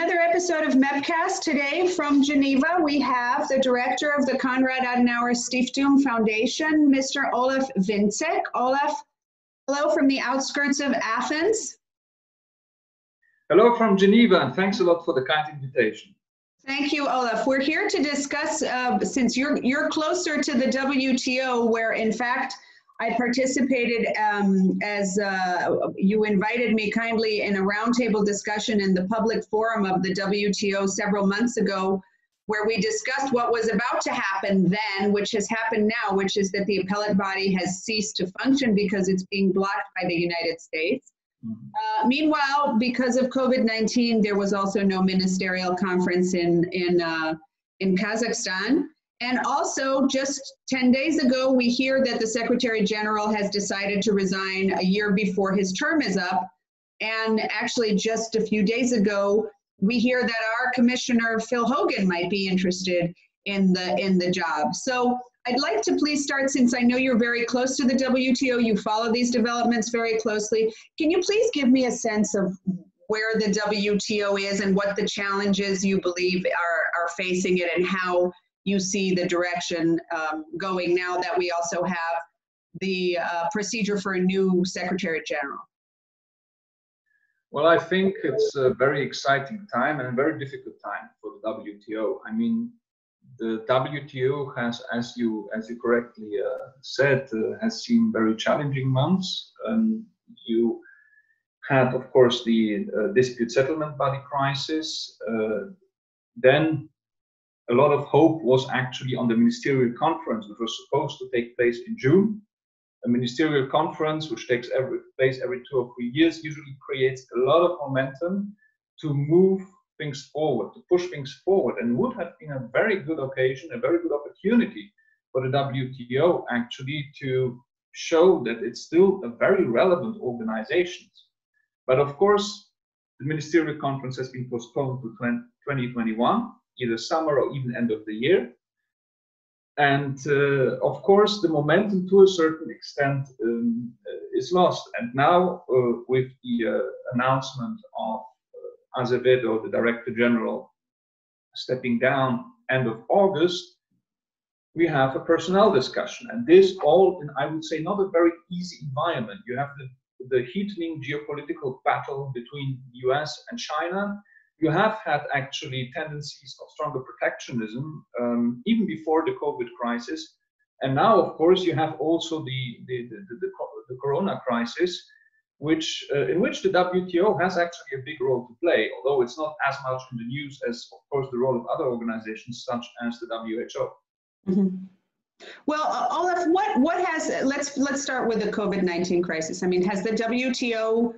Another episode of MEPcast today from Geneva. We have the director of the Konrad Adenauer Stiftung Foundation, Mr. Olaf Wientzek. Olaf, hello from the outskirts of Athens. Hello from Geneva, and thanks a lot for the kind invitation. Thank you, Olaf. We're here to discuss, uh, since you're you're closer to the WTO, where in fact I participated um, as uh, you invited me kindly in a roundtable discussion in the public forum of the WTO several months ago, where we discussed what was about to happen then, which has happened now, which is that the appellate body has ceased to function because it's being blocked by the United States. Mm-hmm. Uh, meanwhile, because of COVID 19, there was also no ministerial conference in, in, uh, in Kazakhstan. And also, just 10 days ago, we hear that the Secretary General has decided to resign a year before his term is up. And actually, just a few days ago, we hear that our Commissioner Phil Hogan might be interested in the in the job. So I'd like to please start since I know you're very close to the WTO, you follow these developments very closely. Can you please give me a sense of where the WTO is and what the challenges you believe are, are facing it and how you see the direction um, going now that we also have the uh, procedure for a new Secretary General? Well, I think it's a very exciting time and a very difficult time for the WTO. I mean, the WTO has, as you as you correctly uh, said, uh, has seen very challenging months. Um, you had, of course, the uh, dispute settlement body crisis. Uh, then a lot of hope was actually on the ministerial conference, which was supposed to take place in June. A ministerial conference, which takes every, place every two or three years, usually creates a lot of momentum to move things forward, to push things forward, and would have been a very good occasion, a very good opportunity for the WTO actually to show that it's still a very relevant organization. But of course, the ministerial conference has been postponed to 2021 either summer or even end of the year. And uh, of course, the momentum to a certain extent um, uh, is lost. And now, uh, with the uh, announcement of uh, Azevedo, the Director General, stepping down end of August, we have a personnel discussion. And this all, in, I would say, not a very easy environment. You have the, the heatening geopolitical battle between the US and China you have had actually tendencies of stronger protectionism um, even before the COVID crisis. And now, of course, you have also the, the, the, the, the corona crisis, which, uh, in which the WTO has actually a big role to play, although it's not as much in the news as, of course, the role of other organizations such as the WHO. Mm-hmm. Well, Olaf, what what has let's let's start with the COVID nineteen crisis. I mean, has the WTO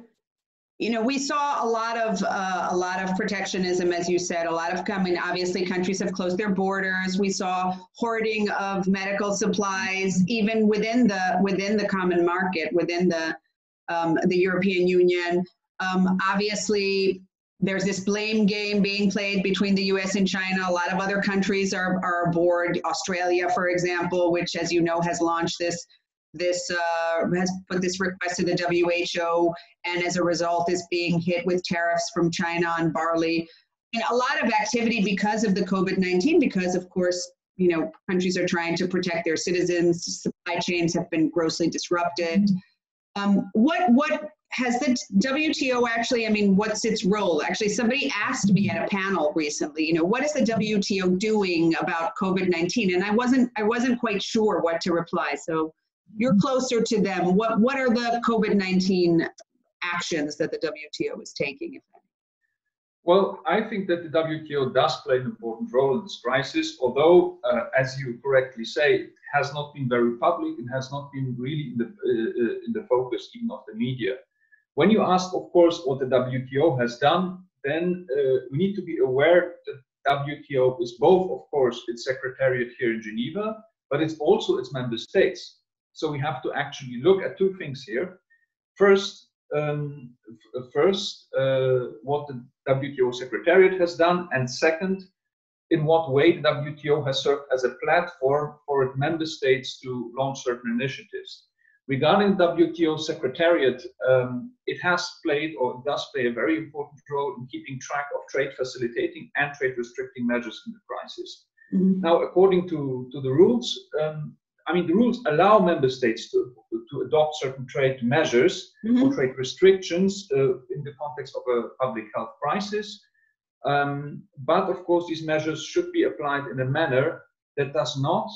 you know, we saw a lot of uh, a lot of protectionism, as you said. A lot of coming. Obviously, countries have closed their borders. We saw hoarding of medical supplies, even within the within the common market, within the um, the European Union. Um, obviously, there's this blame game being played between the U.S. and China. A lot of other countries are are aboard. Australia, for example, which, as you know, has launched this this uh, has put this request to the WHO, and as a result, is being hit with tariffs from China on barley. And a lot of activity because of the COVID 19, because of course, you know, countries are trying to protect their citizens, supply chains have been grossly disrupted. Um, what, what has the WTO actually, I mean, what's its role? Actually, somebody asked me at a panel recently, you know, what is the WTO doing about COVID 19? And I wasn't, I wasn't quite sure what to reply. So you're closer to them. What what are the COVID nineteen actions that the WTO is taking, if? Well, I think that the WTO does play an important role in this crisis, although, uh, as you correctly say, it has not been very public. and has not been really in the, uh, uh in the focus even of the media. When you ask, of course, what the WTO has done, then uh, we need to be aware that WTO is both, of course, its secretariat here in Geneva, but it's also its member states. So we have to actually look at two things here. First, um, first uh, what the WTO Secretariat has done, and second, in what way the WTO has served as a platform for its member states to launch certain initiatives. Regarding WTO Secretariat, um, it has played or does play a very important role in keeping track of trade facilitating and trade restricting measures in the crisis. Mm-hmm. Now, according to, to the rules, um, I mean, the rules allow member states to, to adopt certain trade measures mm-hmm. or trade restrictions uh, in the context of a public health crisis. Um, but of course, these measures should be applied in a manner that does not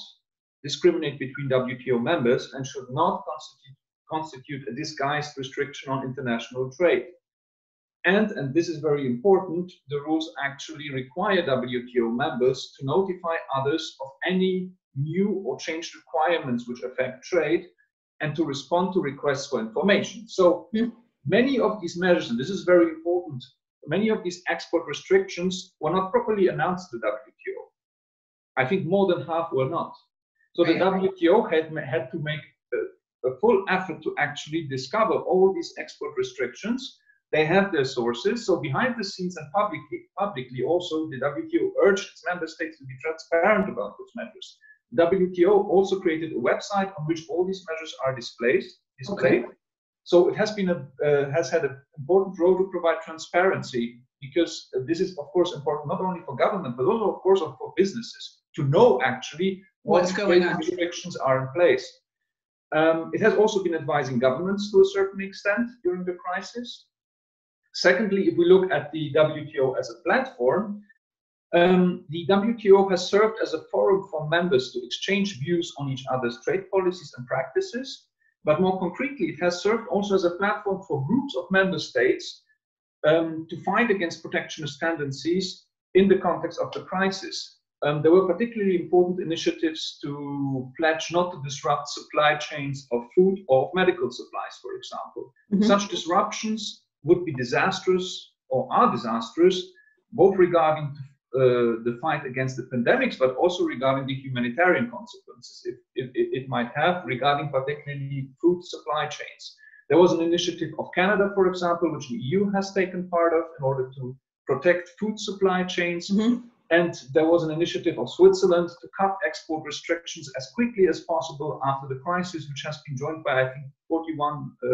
discriminate between WTO members and should not constitute, constitute a disguised restriction on international trade. And, and this is very important, the rules actually require WTO members to notify others of any new or changed requirements which affect trade and to respond to requests for information. So mm. many of these measures, and this is very important, many of these export restrictions were not properly announced to the WTO. I think more than half were not. So the WTO had, had to make a, a full effort to actually discover all these export restrictions. They have their sources. So behind the scenes and publicly, publicly also, the WTO urged its member states to be transparent about those measures. WTO also created a website on which all these measures are displayed. displayed. Okay. So it has been a uh, has had an important role to provide transparency because this is of course important not only for government but also of course for businesses to know actually what's going on restrictions are in place. Um, it has also been advising governments to a certain extent during the crisis. Secondly, if we look at the WTO as a platform, um, the WTO has served as a forum for members to exchange views on each other's trade policies and practices. But more concretely, it has served also as a platform for groups of member states um, to fight against protectionist tendencies in the context of the crisis. Um, there were particularly important initiatives to pledge not to disrupt supply chains of food or of medical supplies, for example. Mm-hmm. Such disruptions would be disastrous or are disastrous, both regarding uh, the fight against the pandemics, but also regarding the humanitarian consequences it, it, it, might have regarding particularly food supply chains. There was an initiative of Canada, for example, which the EU has taken part of in order to protect food supply chains. Mm-hmm. And there was an initiative of Switzerland to cut export restrictions as quickly as possible after the crisis, which has been joined by, I think, 41 uh,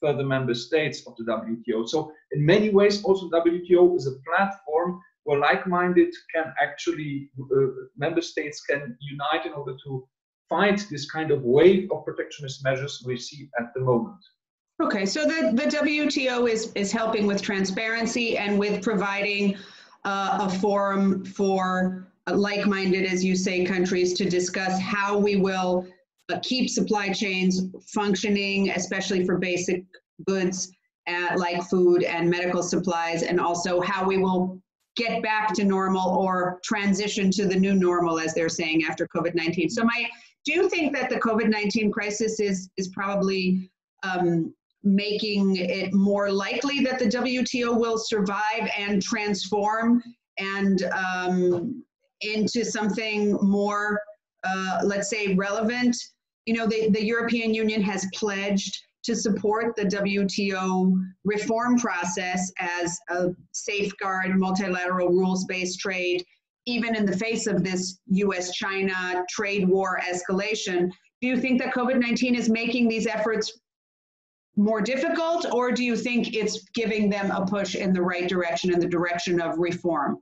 further member states of the WTO. So, in many ways, also WTO is a platform where like-minded can actually uh, member states can unite in order to fight this kind of wave of protectionist measures we see at the moment. Okay, so the, the WTO is, is helping with transparency and with providing uh, a forum for like-minded, as you say, countries to discuss how we will uh, keep supply chains functioning, especially for basic goods uh, like food and medical supplies, and also how we will get back to normal or transition to the new normal, as they're saying after COVID 19. So, my, do you think that the COVID 19 crisis is, is probably um, making it more likely that the WTO will survive and transform and um, into something more, uh, let's say, relevant? You know, the, the European Union has pledged to support the WTO reform process as a safeguard multilateral rules based trade, even in the face of this US China trade war escalation. Do you think that COVID 19 is making these efforts more difficult, or do you think it's giving them a push in the right direction, in the direction of reform?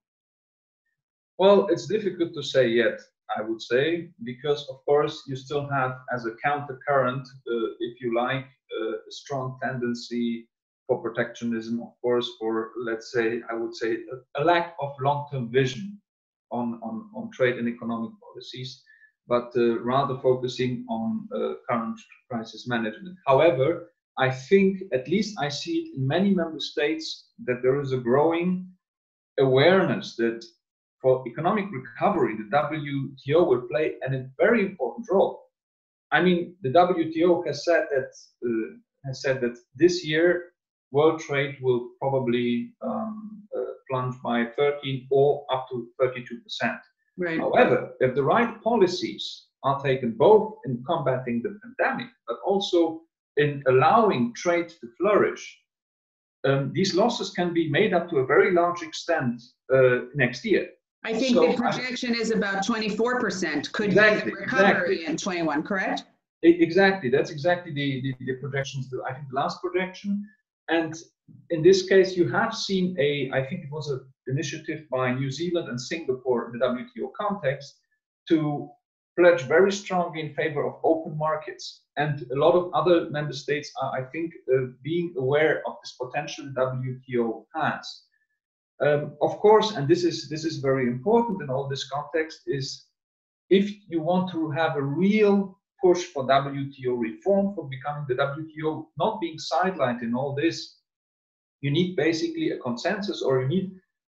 Well, it's difficult to say yet. I would say, because of course you still have as a countercurrent, uh, if you like, a strong tendency for protectionism, of course, for let's say, I would say, a, lack of long-term vision on, on, on trade and economic policies, but uh, rather focusing on uh, current crisis management. However, I think, at least I see it in many member states, that there is a growing awareness that for economic recovery, the WTO will play a very important role. I mean, the WTO has said that uh, has said that this year world trade will probably um, uh, plunge by 13 or up to 32 percent. Right. However, if the right policies are taken both in combating the pandemic, but also in allowing trade to flourish, um, these losses can be made up to a very large extent uh, next year. I think so the projection I, is about 24% could exactly, be recovery exactly. in 21, correct? Exactly, that's exactly the, the, the projections. I think the last projection, and in this case, you have seen a. I think it was an initiative by New Zealand and Singapore in the WTO context to pledge very strongly in favor of open markets. And a lot of other member states are, I think, uh, being aware of this potential WTO has. Um, of course, and this is this is very important in all this context, is if you want to have a real push for WTO reform, for becoming the WTO not being sidelined in all this, you need basically a consensus or you need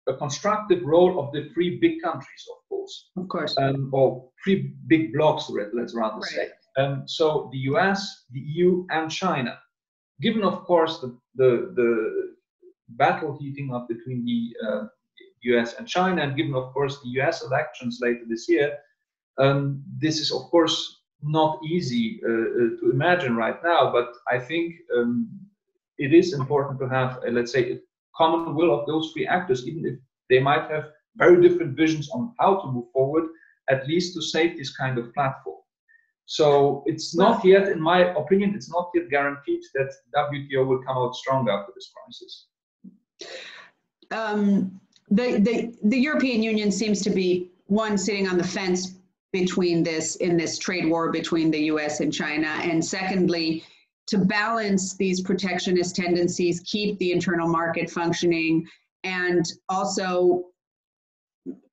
a constructive role of the three big countries, of course. Of course. Um, or three big blocks, let's rather right. say. Um, so the US, the EU, and China. Given, of course, the, the, the battle heating up between the uh, US and China, and given, of course, the US elections later this year, um, this is, of course, not easy uh, uh, to imagine right now, but I think um, it is important to have, uh, let's say, a common will of those three actors, even if they might have very different visions on how to move forward, at least to save this kind of platform. So it's not yet, in my opinion, it's not yet guaranteed that WTO will come out stronger after this crisis. Um, the, the, the European Union seems to be one sitting on the fence between this in this trade war between the US and China. And secondly, to balance these protectionist tendencies, keep the internal market functioning, and also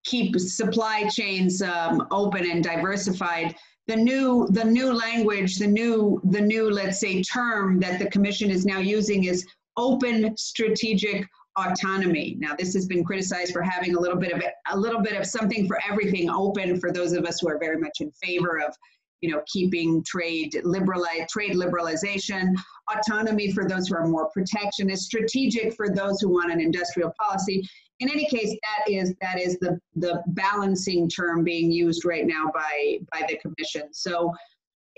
keep supply chains um, open and diversified. The new, the new language, the new, the new, let's say, term that the Commission is now using is open strategic autonomy. Now, this has been criticized for having a little bit of a little bit of something for everything open for those of us who are very much in favor of, you know, keeping trade liberal trade liberalization, autonomy for those who are more protectionist, strategic for those who want an industrial policy. In any case, that is that is the the balancing term being used right now by by the commission. So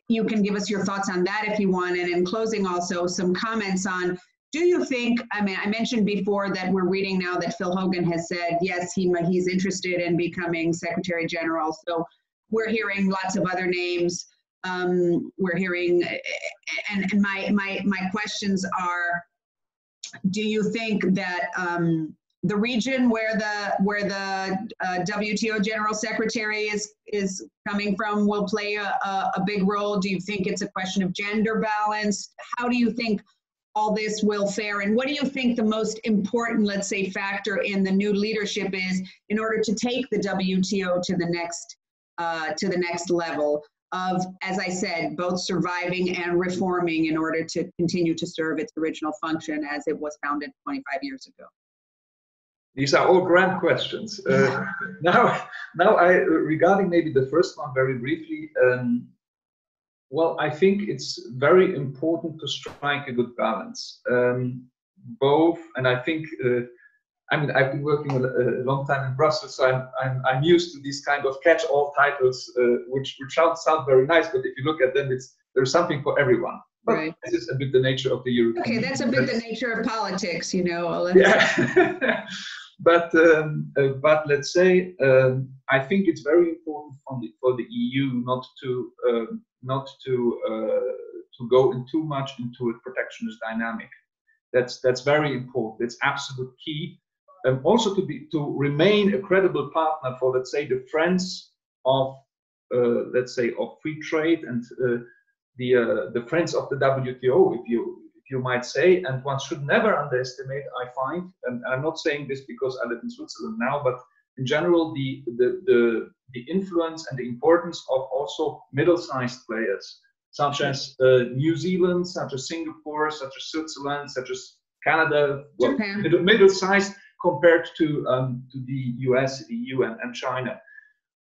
you can give us your thoughts on that if you want. And in closing, also some comments on do you think, I mean, I mentioned before that we're reading now that Phil Hogan has said, yes, he, he's interested in becoming Secretary General. So we're hearing lots of other names. Um, we're hearing, and, and my, my, my questions are, do you think that um, the region where the where the uh, WTO General Secretary is is coming from will play a, a, a, big role? Do you think it's a question of gender balance? How do you think all this will fare? And what do you think the most important, let's say, factor in the new leadership is in order to take the WTO to the next uh, to the next level of, as I said, both surviving and reforming in order to continue to serve its original function as it was founded 25 years ago? These are all grand questions. Uh, now, now I regarding maybe the first one very briefly. Um, well, I think it's very important to strike a good balance. Um, both, and I think, uh, I mean, I've been working a, a, long time in Brussels, so I'm, I'm, I'm used to these kind of catch-all titles, uh, which, which sound, sound very nice, but if you look at them, it's there's something for everyone. But right. this is a bit the nature of the European. Okay, that's a bit the nature of politics, you know. Yeah. but um, uh, but let's say um, I think it's very important for the, for the EU not to um, not to uh, to go in too much into a protectionist dynamic. That's that's very important. It's absolute key. Um, also to be to remain a credible partner for let's say the friends of uh, let's say of free trade and uh, the uh, the friends of the WTO, if you if you might say. And one should never underestimate. I find, and I'm not saying this because I live in Switzerland now, but in general, the, the, the, the influence and the importance of also middle-sized players, such as uh, New Zealand, such as Singapore, such as Switzerland, such as Canada, well, middle, middle-sized compared to, um, to the US, the EU, and, and China.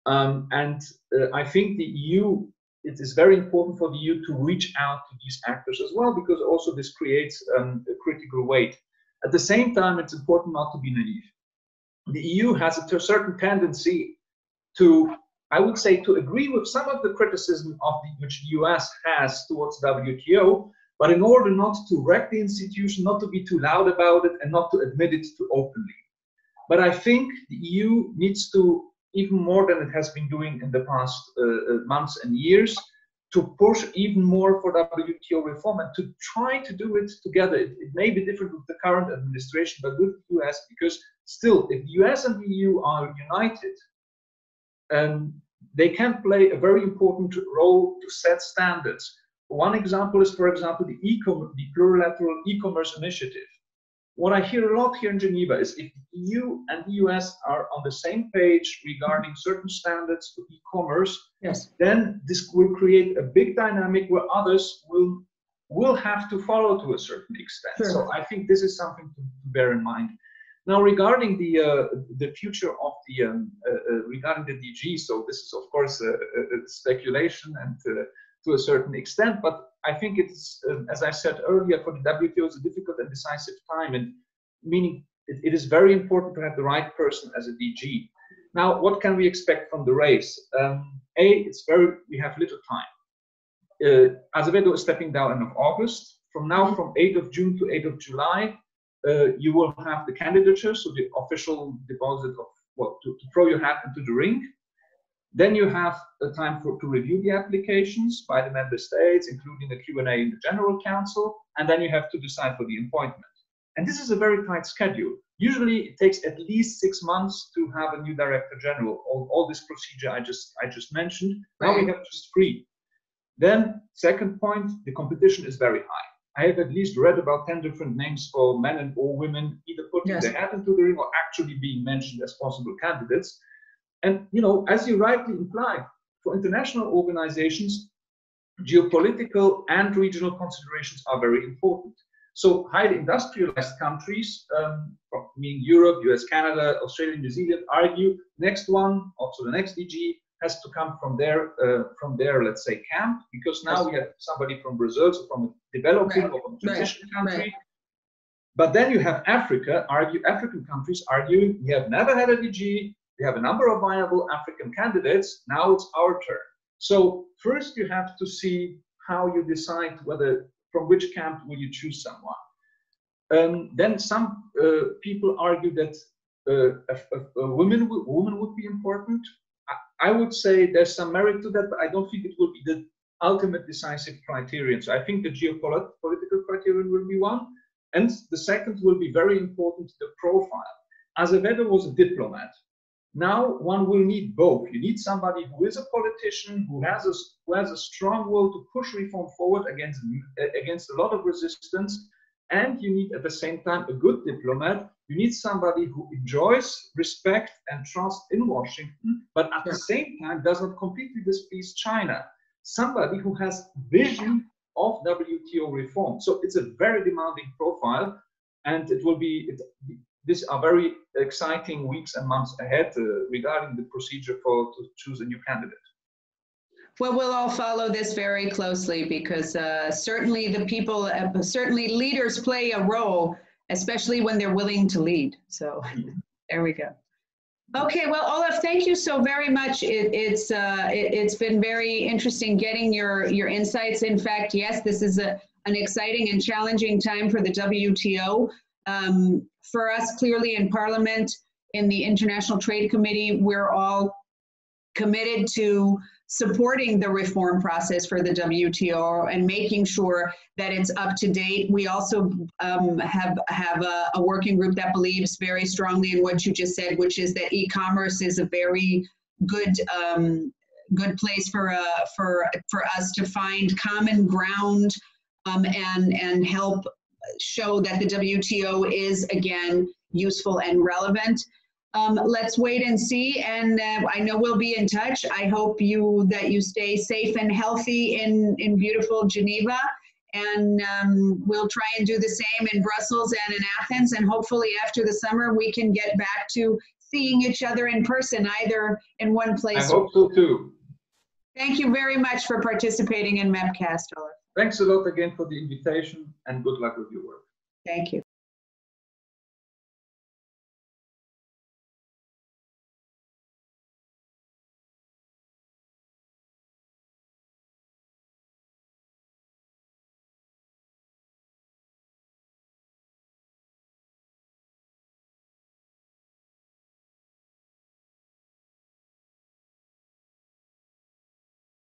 Um, and uh, I think the EU, it is very important for the EU to reach out to these actors as well, because also this creates um, a critical weight. At the same time, it's important not to be naive the EU has a certain tendency to, I would say, to agree with some of the criticism of the, which the US has towards WTO, but in order not to wreck the institution, not to be too loud about it, and not to admit it too openly. But I think the EU needs to, even more than it has been doing in the past uh, uh months and years, to push even more for WTO reform and to try to do it together. It, it, may be different with the current administration, but with the US, because still, if the US and the EU are united, um, they can play a very important role to set standards. One example is, for example, the, e the plurilateral e-commerce initiative what I hear a lot here in Geneva is if the EU and the US are on the same page regarding certain standards for e-commerce, yes. then this will create a big dynamic where others will will have to follow to a certain extent. Sure. So I think this is something to, to bear in mind. Now, regarding the uh, the future of the um, uh, uh, regarding the DG, so this is of course a, a speculation and uh, to a certain extent, but I think it's, uh, as I said earlier, for the WTO, it's a difficult and decisive time, and meaning it, it is very important to have the right person as a DG. Now, what can we expect from the race? Um, a, it's very, we have little time. Uh, Azevedo is stepping down end of August. From now, from 8th of June to 8th of July, uh, you will have the candidature, so the official deposit of what to, to throw your hat into the ring. Then you have a time for, to review the applications by the member states, including the Q&A in the General Council, and then you have to decide for the appointment. And this is a very tight schedule. Usually it takes at least six months to have a new director general. All, all this procedure I just I just mentioned. Now we have just three. Then second point, the competition is very high. I have at least read about 10 different names for men and or women, either putting yes. their hat into the ring or actually being mentioned as possible candidates. And you know, as you rightly imply, for international organizations, geopolitical and regional considerations are very important. So highly industrialized countries, um, meaning Europe, US, Canada, Australia, New Zealand, argue next one, also the next DG, has to come from their uh, from their let's say camp because now we have somebody from Brazil, so from a developing right. or a transition right. country. Right. But then you have Africa argue African countries arguing we have never had a DG, we have a number of viable African candidates. Now it's our turn. So first you have to see how you decide whether from which camp will you choose someone. Um, then some uh, people argue that uh, a, a, a, woman, woman would be important. I, would say there's some merit to that, but I don't think it will be the ultimate decisive criterion. So I think the geopolitical criterion will be one. And the second will be very important, the profile. Azevedo was a diplomat. Now one will need both. You need somebody who is a politician, who has a, who has a strong will to push reform forward against, against a lot of resistance, and you need at the same time a good diplomat. You need somebody who enjoys respect and trust in Washington, but at the same time does not completely displease China. Somebody who has vision of WTO reform. So it's a very demanding profile, and it will be it, these are very exciting weeks and months ahead uh, regarding the procedure for to choose a new candidate. Well, we'll all follow this very closely because uh, certainly the people, uh, certainly leaders play a role, especially when they're willing to lead. So there we go. Okay, well, Olaf, thank you so very much. It, it's uh, it, has been very interesting getting your your insights. In fact, yes, this is a, an exciting and challenging time for the WTO. Um, for us, clearly in Parliament, in the International Trade Committee, we're all committed to supporting the reform process for the WTO and making sure that it's up to date. We also um, have have a, a, working group that believes very strongly in what you just said, which is that e-commerce is a very good um, good place for uh, for for us to find common ground um, and and help show that the WTO is again useful and relevant. Um, let's wait and see. And uh, I know we'll be in touch. I hope you that you stay safe and healthy in in beautiful Geneva. And um, we'll try and do the same in Brussels and in Athens. And hopefully, after the summer, we can get back to seeing each other in person, either in one place. I hope so too. Thank you very much for participating in MEPcast, Olaf. Thanks a lot again for the invitation and good luck with your work. Thank you.